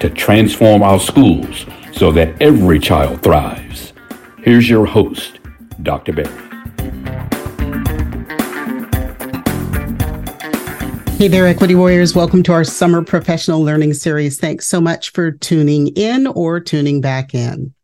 to transform our schools so that every child thrives. Here's your host, Dr. Berry. Hey there, Equity Warriors. Welcome to our Summer Professional Learning Series. Thanks so much for tuning in or tuning back in.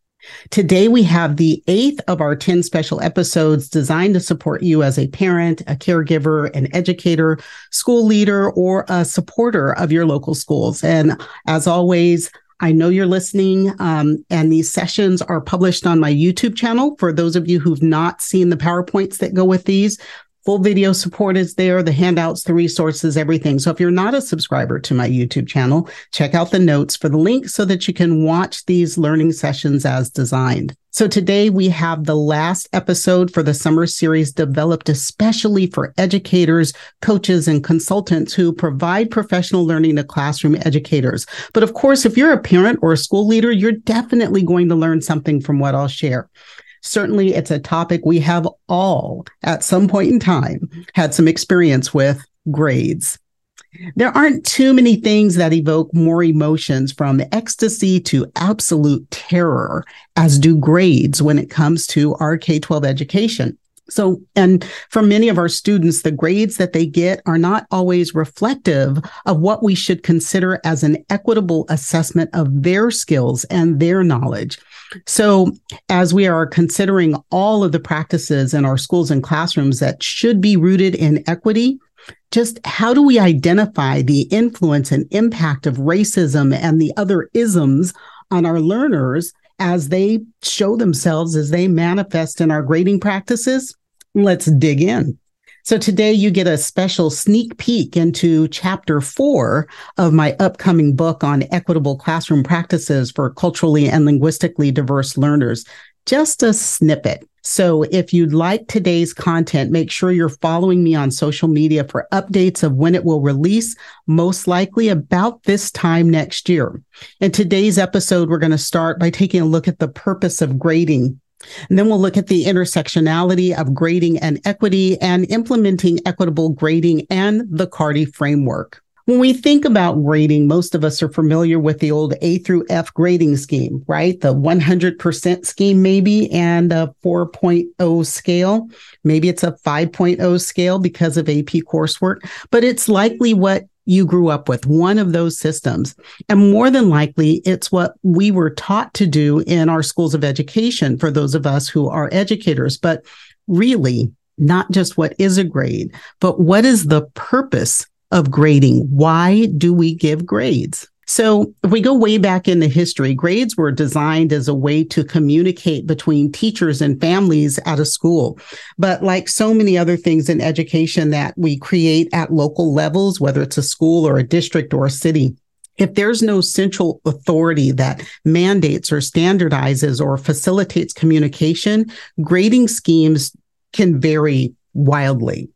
Today, we have the eighth of our 10 special episodes designed to support you as a parent, a caregiver, an educator, school leader, or a supporter of your local schools. And as always, I know you're listening, um, and these sessions are published on my YouTube channel. For those of you who've not seen the PowerPoints that go with these, full video support is there, the handouts, the resources, everything. So if you're not a subscriber to my YouTube channel, check out the notes for the link so that you can watch these learning sessions as designed. So today we have the last episode for the summer series developed especially for educators, coaches, and consultants who provide professional learning to classroom educators. But of course, if you're a parent or a school leader, you're definitely going to learn something from what I'll share. Certainly, it's a topic we have all at some point in time had some experience with grades. There aren't too many things that evoke more emotions from ecstasy to absolute terror as do grades when it comes to our K 12 education. So, and for many of our students, the grades that they get are not always reflective of what we should consider as an equitable assessment of their skills and their knowledge. So, as we are considering all of the practices in our schools and classrooms that should be rooted in equity, just how do we identify the influence and impact of racism and the other isms on our learners as they show themselves, as they manifest in our grading practices? Let's dig in. So today you get a special sneak peek into chapter four of my upcoming book on equitable classroom practices for culturally and linguistically diverse learners. Just a snippet. So if you'd like today's content, make sure you're following me on social media for updates of when it will release, most likely about this time next year. In today's episode, we're going to start by taking a look at the purpose of grading. And then we'll look at the intersectionality of grading and equity and implementing equitable grading and the CARTI framework. When we think about grading, most of us are familiar with the old A through F grading scheme, right? The 100% scheme, maybe, and a 4.0 scale. Maybe it's a 5.0 scale because of AP coursework, but it's likely what you grew up with, one of those systems. And more than likely, it's what we were taught to do in our schools of education for those of us who are educators. But really, not just what is a grade, but what is the purpose of grading. Why do we give grades? So, if we go way back into history, grades were designed as a way to communicate between teachers and families at a school. But like so many other things in education that we create at local levels, whether it's a school or a district or a city, if there's no central authority that mandates or standardizes or facilitates communication, grading schemes can vary wildly.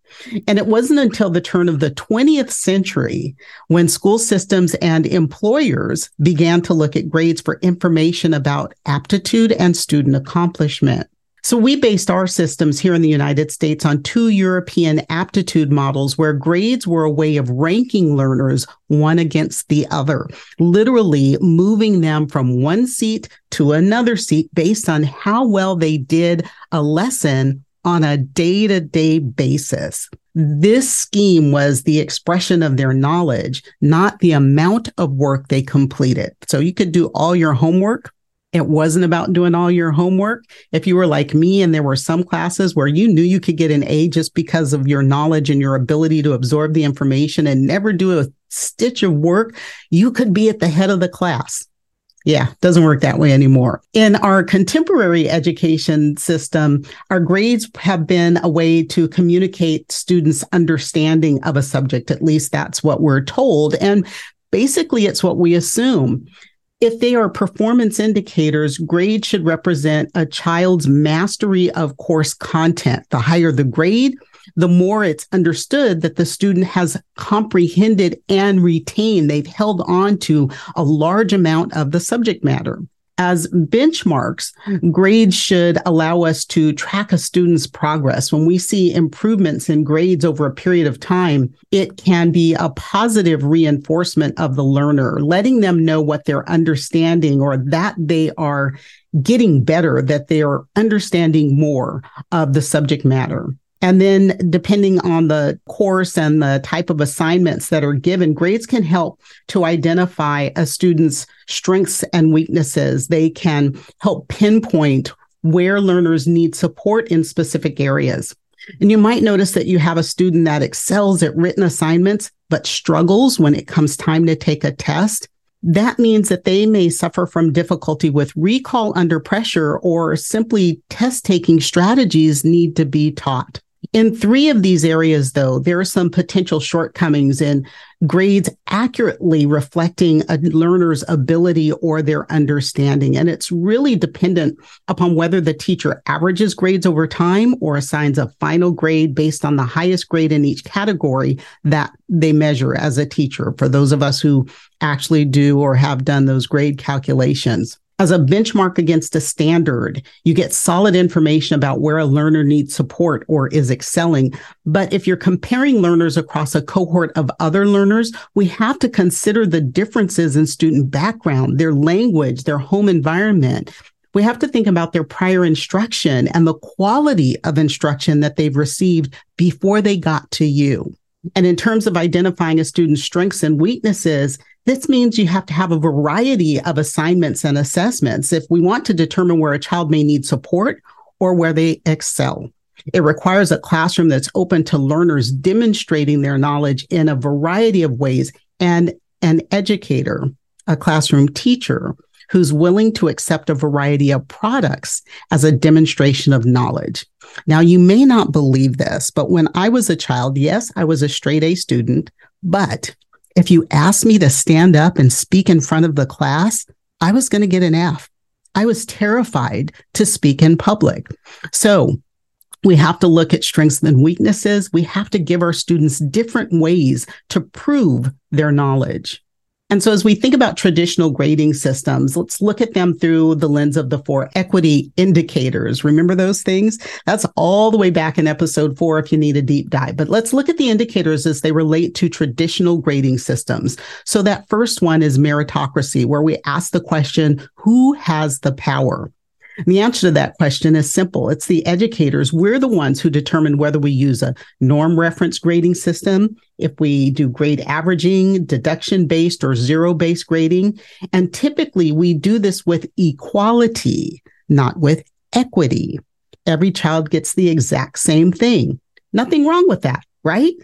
And it wasn't until the turn of the 20th century when school systems and employers began to look at grades for information about aptitude and student accomplishment. So we based our systems here in the United States on two European aptitude models where grades were a way of ranking learners one against the other, literally moving them from one seat to another seat based on how well they did a lesson on a day to day basis. This scheme was the expression of their knowledge, not the amount of work they completed. So you could do all your homework. It wasn't about doing all your homework. If you were like me and there were some classes where you knew you could get an A just because of your knowledge and your ability to absorb the information and never do a stitch of work, you could be at the head of the class. Yeah, doesn't work that way anymore. In our contemporary education system, our grades have been a way to communicate students' understanding of a subject. At least that's what we're told. And basically, it's what we assume. If they are performance indicators, grades should represent a child's mastery of course content. The higher the grade, the more it's understood that the student has comprehended and retained. They've held on to a large amount of the subject matter as benchmarks, grades should allow us to track a student's progress. When we see improvements in grades over a period of time, it can be a positive reinforcement of the learner, letting them know what they're understanding or that they are getting better, that they are understanding more of the subject matter. And then, depending on the course and the type of assignments that are given, grades can help to identify a student's strengths and weaknesses. They can help pinpoint where learners need support in specific areas. And you might notice that you have a student that excels at written assignments, but struggles when it comes time to take a test. That means that they may suffer from difficulty with recall under pressure or simply test taking strategies need to be taught. In three of these areas, though, there are some potential shortcomings in grades accurately reflecting a learner's ability or their understanding. And it's really dependent upon whether the teacher averages grades over time or assigns a final grade based on the highest grade in each category that they measure as a teacher for those of us who actually do or have done those grade calculations as a benchmark against a standard, you get solid information about where a learner needs support or is excelling. But if you're comparing learners across a cohort of other learners, we have to consider the differences in student background, their language, their home environment. We have to think about their prior instruction and the quality of instruction that they've received before they got to you. And in terms of identifying a student's strengths and weaknesses, this means you have to have a variety of assignments and assessments if we want to determine where a child may need support or where they excel. It requires a classroom that's open to learners demonstrating their knowledge in a variety of ways and an educator, a classroom teacher who's willing to accept a variety of products as a demonstration of knowledge. Now, you may not believe this, but when I was a child, yes, I was a straight A student, but if you asked me to stand up and speak in front of the class, I was going to get an F. I was terrified to speak in public. So we have to look at strengths and weaknesses. We have to give our students different ways to prove their knowledge. And so as we think about traditional grading systems, let's look at them through the lens of the four equity indicators. Remember those things? That's all the way back in episode four if you need a deep dive. But let's look at the indicators as they relate to traditional grading systems. So that first one is meritocracy, where we ask the question, who has the power? The answer to that question is simple. It's the educators. We're the ones who determine whether we use a norm reference grading system, if we do grade averaging, deduction based, or zero based grading. And typically we do this with equality, not with equity. Every child gets the exact same thing. Nothing wrong with that, right?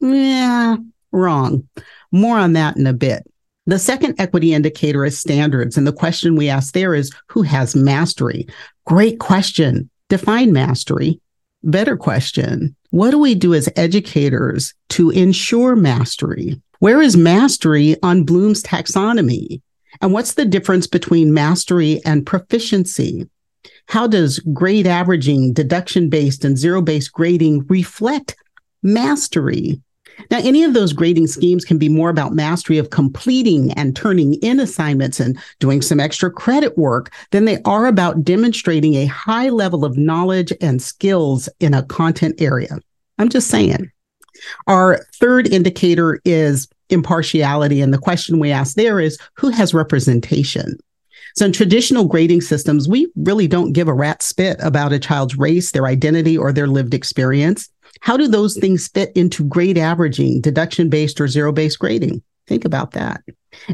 Yeah, wrong. More on that in a bit. The second equity indicator is standards. And the question we ask there is who has mastery? Great question. Define mastery. Better question. What do we do as educators to ensure mastery? Where is mastery on Bloom's taxonomy? And what's the difference between mastery and proficiency? How does grade averaging, deduction based, and zero based grading reflect mastery? Now, any of those grading schemes can be more about mastery of completing and turning in assignments and doing some extra credit work than they are about demonstrating a high level of knowledge and skills in a content area. I'm just saying. Our third indicator is impartiality. And the question we ask there is who has representation? So in traditional grading systems, we really don't give a rat spit about a child's race, their identity, or their lived experience. How do those things fit into grade averaging, deduction based or zero based grading? Think about that.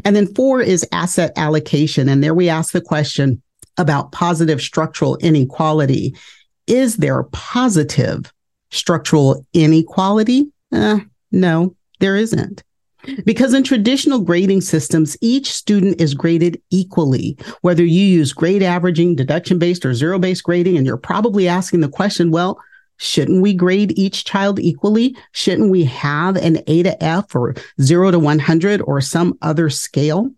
And then four is asset allocation. And there we ask the question about positive structural inequality. Is there positive structural inequality? Uh, no, there isn't. Because in traditional grading systems, each student is graded equally, whether you use grade averaging, deduction based, or zero based grading. And you're probably asking the question, well, Shouldn't we grade each child equally? Shouldn't we have an A to F or zero to 100 or some other scale?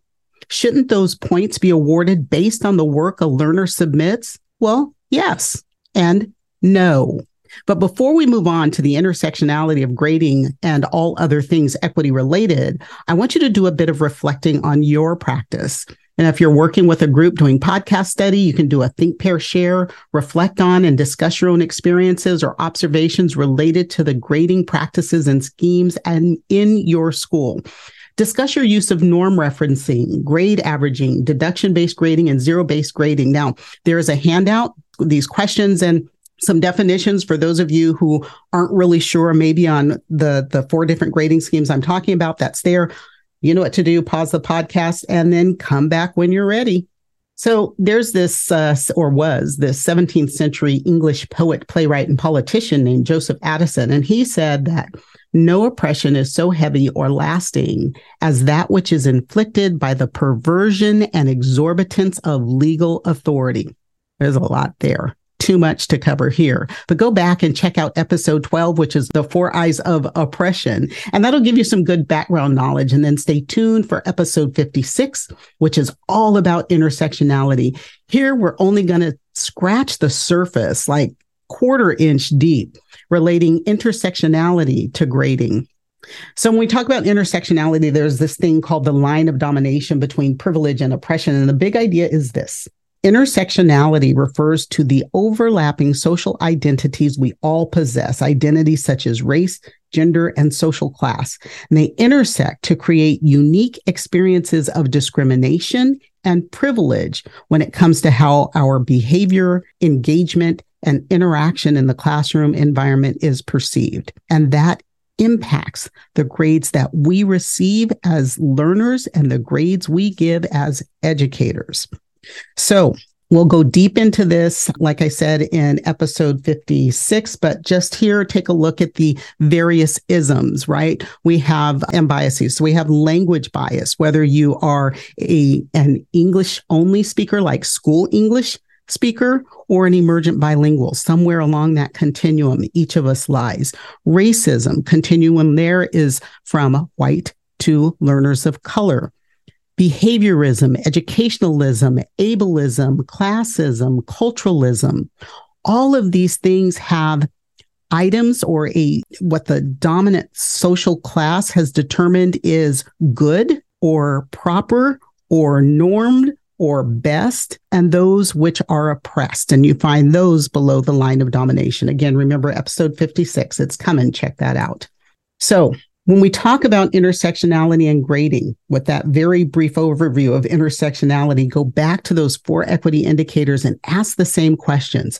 Shouldn't those points be awarded based on the work a learner submits? Well, yes and no. But before we move on to the intersectionality of grading and all other things equity related, I want you to do a bit of reflecting on your practice. And if you're working with a group doing podcast study, you can do a think, pair, share, reflect on and discuss your own experiences or observations related to the grading practices and schemes and in your school. Discuss your use of norm referencing, grade averaging, deduction based grading, and zero based grading. Now, there is a handout, these questions and some definitions for those of you who aren't really sure maybe on the the four different grading schemes I'm talking about that's there you know what to do pause the podcast and then come back when you're ready so there's this uh, or was this 17th century English poet playwright and politician named Joseph Addison and he said that no oppression is so heavy or lasting as that which is inflicted by the perversion and exorbitance of legal authority. There's a lot there too much to cover here. But go back and check out episode 12, which is the four I's of oppression. And that'll give you some good background knowledge. And then stay tuned for episode 56, which is all about intersectionality. Here, we're only going to scratch the surface, like quarter inch deep, relating intersectionality to grading. So when we talk about intersectionality, there's this thing called the line of domination between privilege and oppression. And the big idea is this Intersectionality refers to the overlapping social identities we all possess, identities such as race, gender, and social class. And they intersect to create unique experiences of discrimination and privilege when it comes to how our behavior, engagement, and interaction in the classroom environment is perceived. And that impacts the grades that we receive as learners and the grades we give as educators. So We'll go deep into this, like I said, in episode 56, but just here, take a look at the various isms, right? We have and biases. So we have language bias, whether you are a, an English only speaker, like school English speaker, or an emergent bilingual, somewhere along that continuum, each of us lies. Racism continuum there is from white to learners of color behaviorism, educationalism, ableism, classism, culturalism. All of these things have items or a what the dominant social class has determined is good or proper or normed or best, and those which are oppressed. And you find those below the line of domination. Again, remember episode 56. It's coming. Check that out. So when we talk about intersectionality and grading, with that very brief overview of intersectionality, go back to those four equity indicators and ask the same questions.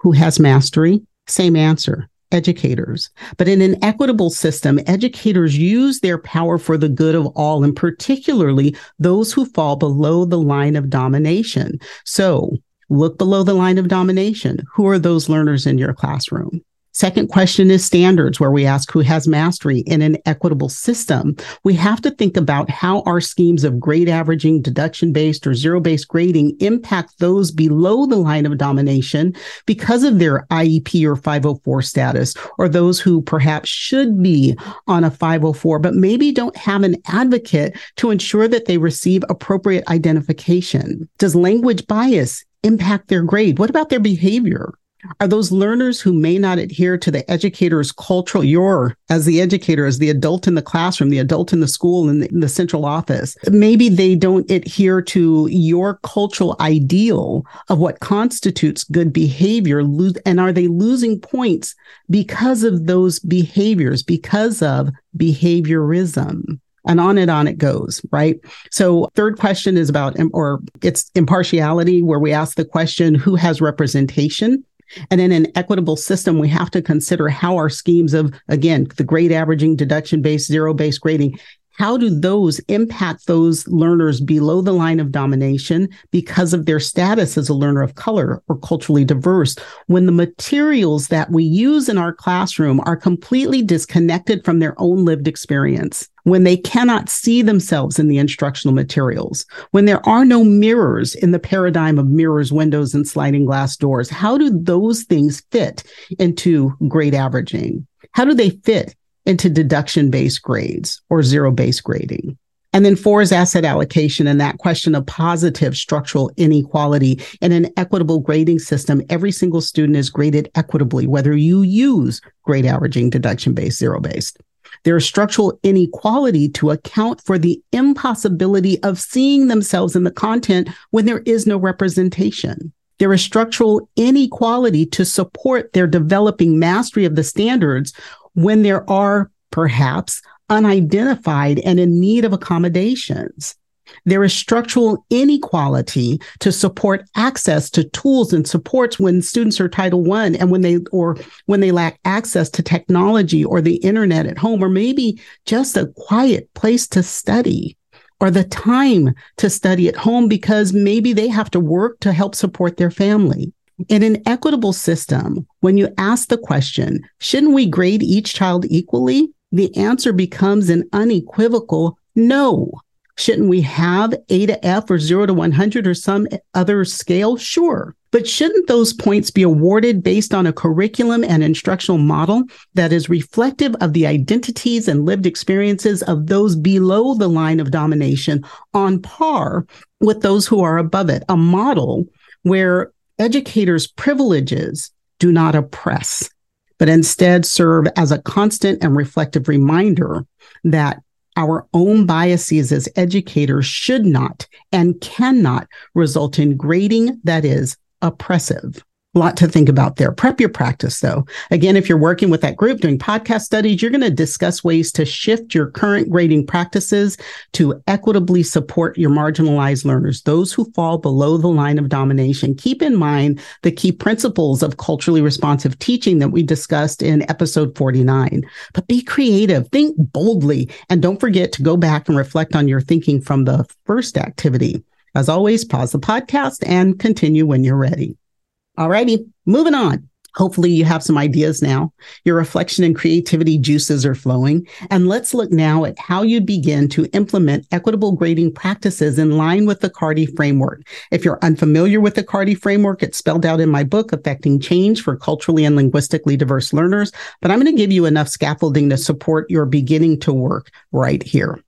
Who has mastery? Same answer. Educators. But in an equitable system, educators use their power for the good of all, and particularly those who fall below the line of domination. So look below the line of domination. Who are those learners in your classroom? Second question is standards, where we ask who has mastery in an equitable system. We have to think about how our schemes of grade averaging, deduction based, or zero based grading impact those below the line of domination because of their IEP or 504 status, or those who perhaps should be on a 504, but maybe don't have an advocate to ensure that they receive appropriate identification. Does language bias impact their grade? What about their behavior? Are those learners who may not adhere to the educator's cultural your as the educator as the adult in the classroom the adult in the school and the, the, central office maybe they don't adhere to your cultural ideal of what constitutes good behavior and are they losing points because of those behaviors because of behaviorism and on and on it goes, right? So, third question is about, or it's impartiality, where we ask the question who has representation and in an equitable system, we have to consider how our schemes of, again, the grade averaging, deduction based, zero based grading, how do those impact those learners below the line of domination because of their status as a learner of color or culturally diverse when the materials that we use in our classroom are completely disconnected from their own lived experience? when they cannot see themselves in the instructional materials, when there are no mirrors in the paradigm of mirrors, windows, and sliding glass doors, how do those things fit into grade averaging? How do they fit into deduction based grades or zero based grading? And then four is asset allocation and that question of positive structural inequality. In an equitable grading system, every single student is graded equitably, whether you use grade averaging, deduction based, zero based. There is structural inequality to account for the impossibility of seeing themselves in the content when there is no representation. There is structural inequality to support their developing mastery of the standards when there are perhaps unidentified and in need of accommodations. There is structural inequality to support access to tools and supports when students are Title One and when they or when they lack access to technology or the internet at home, or maybe just a quiet place to study or the time to study at home because maybe they have to work to help support their family. In an equitable system, when you ask the question, shouldn't we grade each child equally? The answer becomes an unequivocal no. Shouldn't we have A to F or 0 to 100 or some other scale? Sure. But shouldn't those points be awarded based on a curriculum and instructional model that is reflective of the identities and lived experiences of those below the line of domination on par with those who are above it? A model where educators' privileges do not oppress, but instead serve as a constant and reflective reminder that our own biases as educators should not and cannot result in grading that is oppressive. Lot to think about there. Prep your practice though. Again, if you're working with that group doing podcast studies, you're going to discuss ways to shift your current grading practices to equitably support your marginalized learners, those who fall below the line of domination. Keep in mind the key principles of culturally responsive teaching that we discussed in episode 49. But be creative, think boldly, and don't forget to go back and reflect on your thinking from the first activity. As always, pause the podcast and continue when you're ready. Alrighty, moving on. Hopefully, you have some ideas now. Your reflection and creativity juices are flowing. And let's look now at how you'd begin to implement equitable grading practices in line with the CARTI framework. If you're unfamiliar with the CARTI framework, it's spelled out in my book, Affecting Change for Culturally and Linguistically Diverse Learners. But I'm going to give you enough scaffolding to support your beginning to work right here.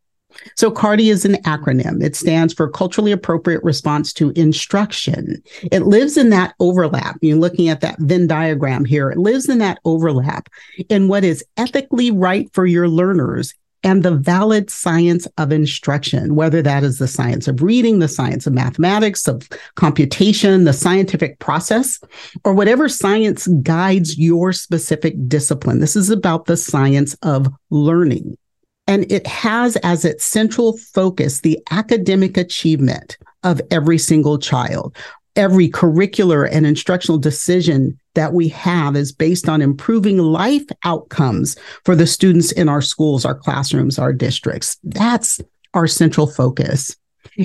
So CARTI is an acronym. It stands for culturally appropriate response to instruction. It lives in that overlap. You're looking at that Venn diagram here. It lives in that overlap in what is ethically right for your learners and the valid science of instruction, whether that is the science of reading, the science of mathematics, of computation, the scientific process, or whatever science guides your specific discipline. This is about the science of learning. And it has as its central focus the academic achievement of every single child. Every curricular and instructional decision that we have is based on improving life outcomes for the students in our schools, our classrooms, our districts. That's our central focus.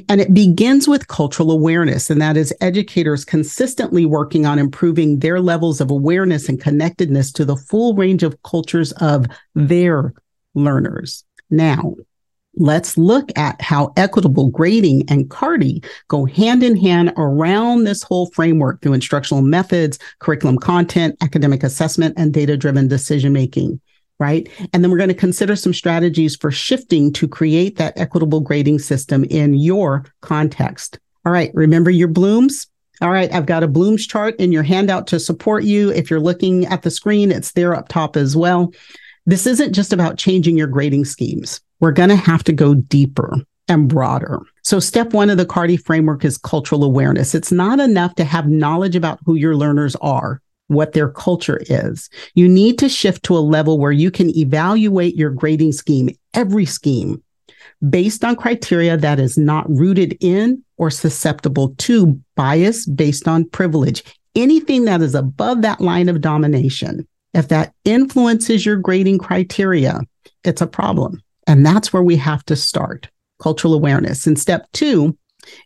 And it begins with cultural awareness, and that is educators consistently working on improving their levels of awareness and connectedness to the full range of cultures of their learners. Now, let's look at how equitable grading and CARTI go hand in hand around this whole framework through instructional methods, curriculum content, academic assessment, and data driven decision making. Right. And then we're going to consider some strategies for shifting to create that equitable grading system in your context. All right. Remember your blooms. All right, I've got a Bloom's chart in your handout to support you. If you're looking at the screen, it's there up top as well. This isn't just about changing your grading schemes. We're going to have to go deeper and broader. So, step one of the CARTI framework is cultural awareness. It's not enough to have knowledge about who your learners are, what their culture is. You need to shift to a level where you can evaluate your grading scheme, every scheme, based on criteria that is not rooted in or susceptible to bias based on privilege. Anything that is above that line of domination if that influences your grading criteria, it's a problem. And that's where we have to start cultural awareness. And step two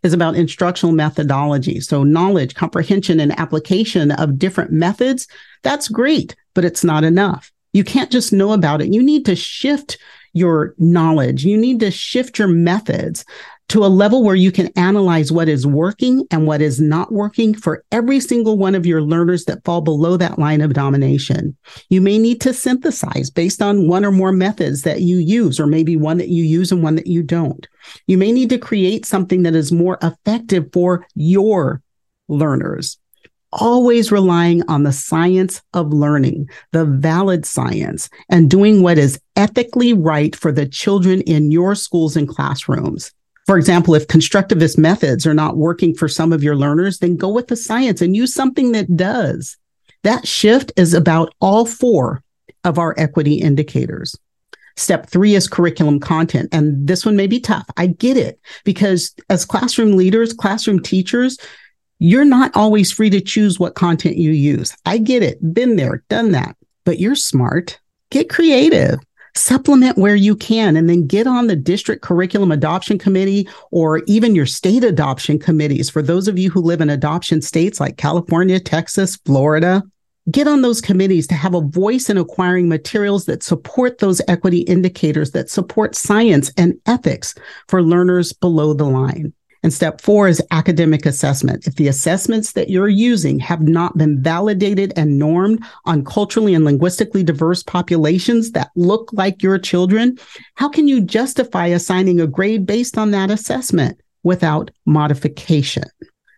is about instructional methodology. So, knowledge, comprehension, and application of different methods. That's great, but it's not enough. You can't just know about it. You need to shift your knowledge. You need to shift your methods to a level where you can analyze what is working and what is not working for every single one of your learners that fall below that line of domination. You may need to synthesize based on one or more methods that you use, or maybe one that you use and one that you don't. You may need to create something that is more effective for your learners always relying on the science of learning, the valid science, and doing what is ethically right for the children in your schools and classrooms. For example, if constructivist methods are not working for some of your learners, then go with the science and use something that does. That shift is about all four of our equity indicators. Step three is curriculum content. And this one may be tough. I get it because as classroom leaders, classroom teachers, you're not always free to choose what content you use. I get it. Been there, done that, but you're smart. Get creative supplement where you can and then get on the district curriculum adoption committee or even your state adoption committees for those of you who live in adoption states like California, Texas, Florida. Get on those committees to have a voice in acquiring materials that support those equity indicators that support science and ethics for learners below the line. And step four is academic assessment. If the assessments that you're using have not been validated and normed on culturally and linguistically diverse populations that look like your children, how can you justify assigning a grade based on that assessment without modification?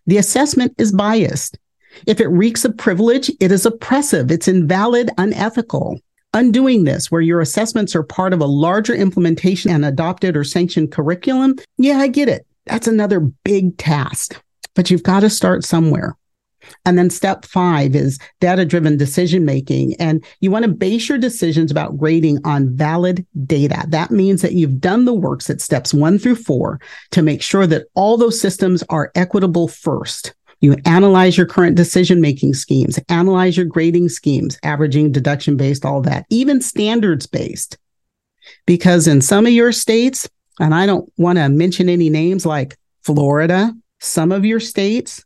The assessment is biased. If it reeks of privilege, it is oppressive, it's invalid, unethical. Undoing this, where your assessments are part of a larger implementation and adopted or sanctioned curriculum, yeah, I get it. That's another big task, but you've got to start somewhere. And then step five is data driven decision making. And you want to base your decisions about grading on valid data. That means that you've done the works at steps one through four to make sure that all those systems are equitable first. You analyze your current decision making schemes, analyze your grading schemes, averaging, deduction based, all that, even standards based. Because in some of your states, and I don't want to mention any names like Florida, some of your states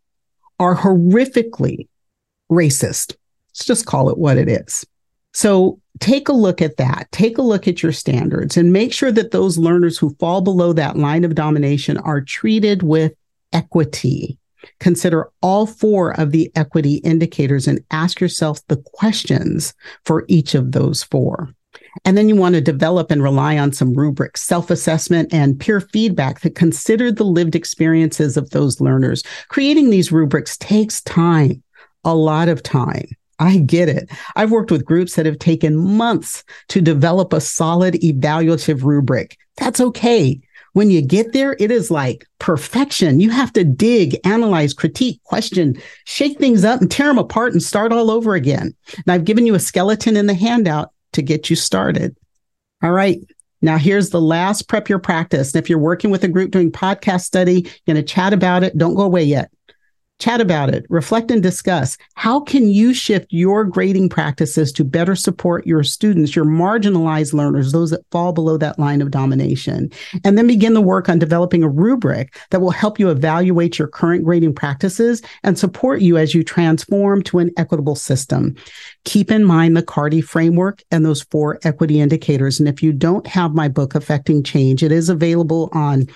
are horrifically racist. Let's just call it what it is. So take a look at that. Take a look at your standards and make sure that those learners who fall below that line of domination are treated with equity. Consider all four of the equity indicators and ask yourself the questions for each of those four. And then you want to develop and rely on some rubrics, self assessment, and peer feedback that consider the lived experiences of those learners. Creating these rubrics takes time, a lot of time. I get it. I've worked with groups that have taken months to develop a solid evaluative rubric. That's okay. When you get there, it is like perfection. You have to dig, analyze, critique, question, shake things up and tear them apart and start all over again. And I've given you a skeleton in the handout to get you started. All right. Now, here's the last prep your practice. And if you're working with a group doing podcast study, you're going to chat about it. Don't go away yet. Chat about it, reflect and discuss. How can you shift your grading practices to better support your students, your marginalized learners, those that fall below that line of domination? And then begin the work on developing a rubric that will help you evaluate your current grading practices and support you as you transform to an equitable system. Keep in mind the CARTI framework and those four equity indicators. And if you don't have my book, Affecting Change, it is available on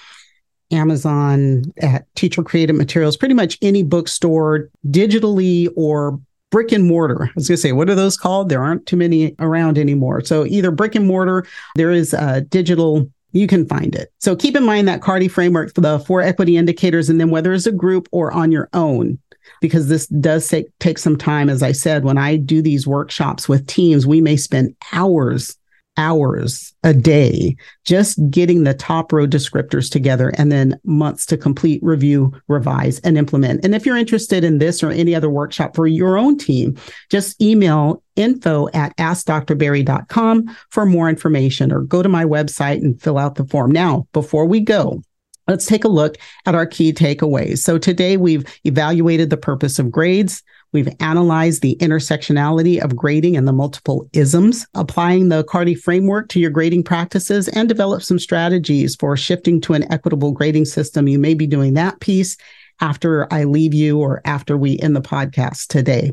Amazon, at Teacher Created Materials, pretty much any bookstore, digitally or brick and mortar. I was going to say, what are those called? There aren't too many around anymore. So either brick and mortar, there is a digital you can find it. So keep in mind that CARTI framework for the four equity indicators, and then whether it's a group or on your own, because this does take, take some time. As I said, when I do these workshops with teams, we may spend hours hours a day just getting the top row descriptors together and then months to complete review, revise, and implement. And if you're interested in this or any other workshop for your own team, just email info at askdrberry.com for more information or go to my website and fill out the form. Now, before we go, Let's take a look at our key takeaways. So today we've evaluated the purpose of grades. We've analyzed the intersectionality of grading and the multiple isms, applying the CARTI framework to your grading practices, and developed some strategies for shifting to an equitable grading system. You may be doing that piece after I leave you or after we end the podcast today.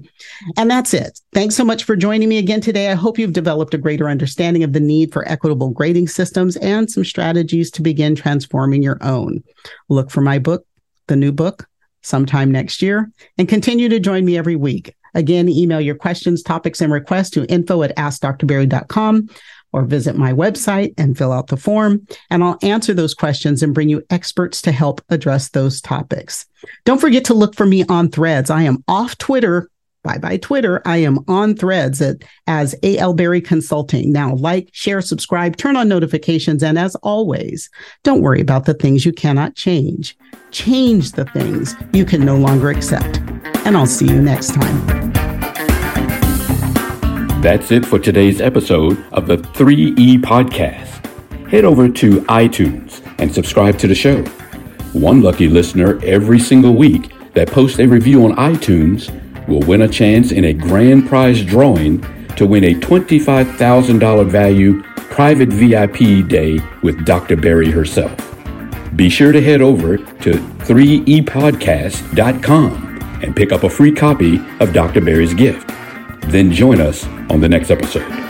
And that's it. Thanks so much for joining me again today. I hope you've developed a greater understanding of the need for equitable grading systems and some strategies to begin transforming your own. Look for my book, the new book, sometime next year, and continue to join me every week. Again, email your questions, topics, and requests to info at askdrberry.com or visit my website and fill out the form, and I'll answer those questions and bring you experts to help address those topics. Don't forget to look for me on threads. I am off Twitter. Bye bye Twitter. I am on threads at, as AL Berry Consulting. Now, like, share, subscribe, turn on notifications, and as always, don't worry about the things you cannot change. Change the things you can no longer accept. And I'll see you next time. That's it for today's episode of the 3E Podcast. Head over to iTunes and subscribe to the show. One lucky listener every single week that posts a review on iTunes will win a chance in a grand prize drawing to win a $25,000 value private VIP day with Dr. Berry herself. Be sure to head over to 3epodcast.com and pick up a free copy of Dr. Berry's gift. Then join us on the next episode.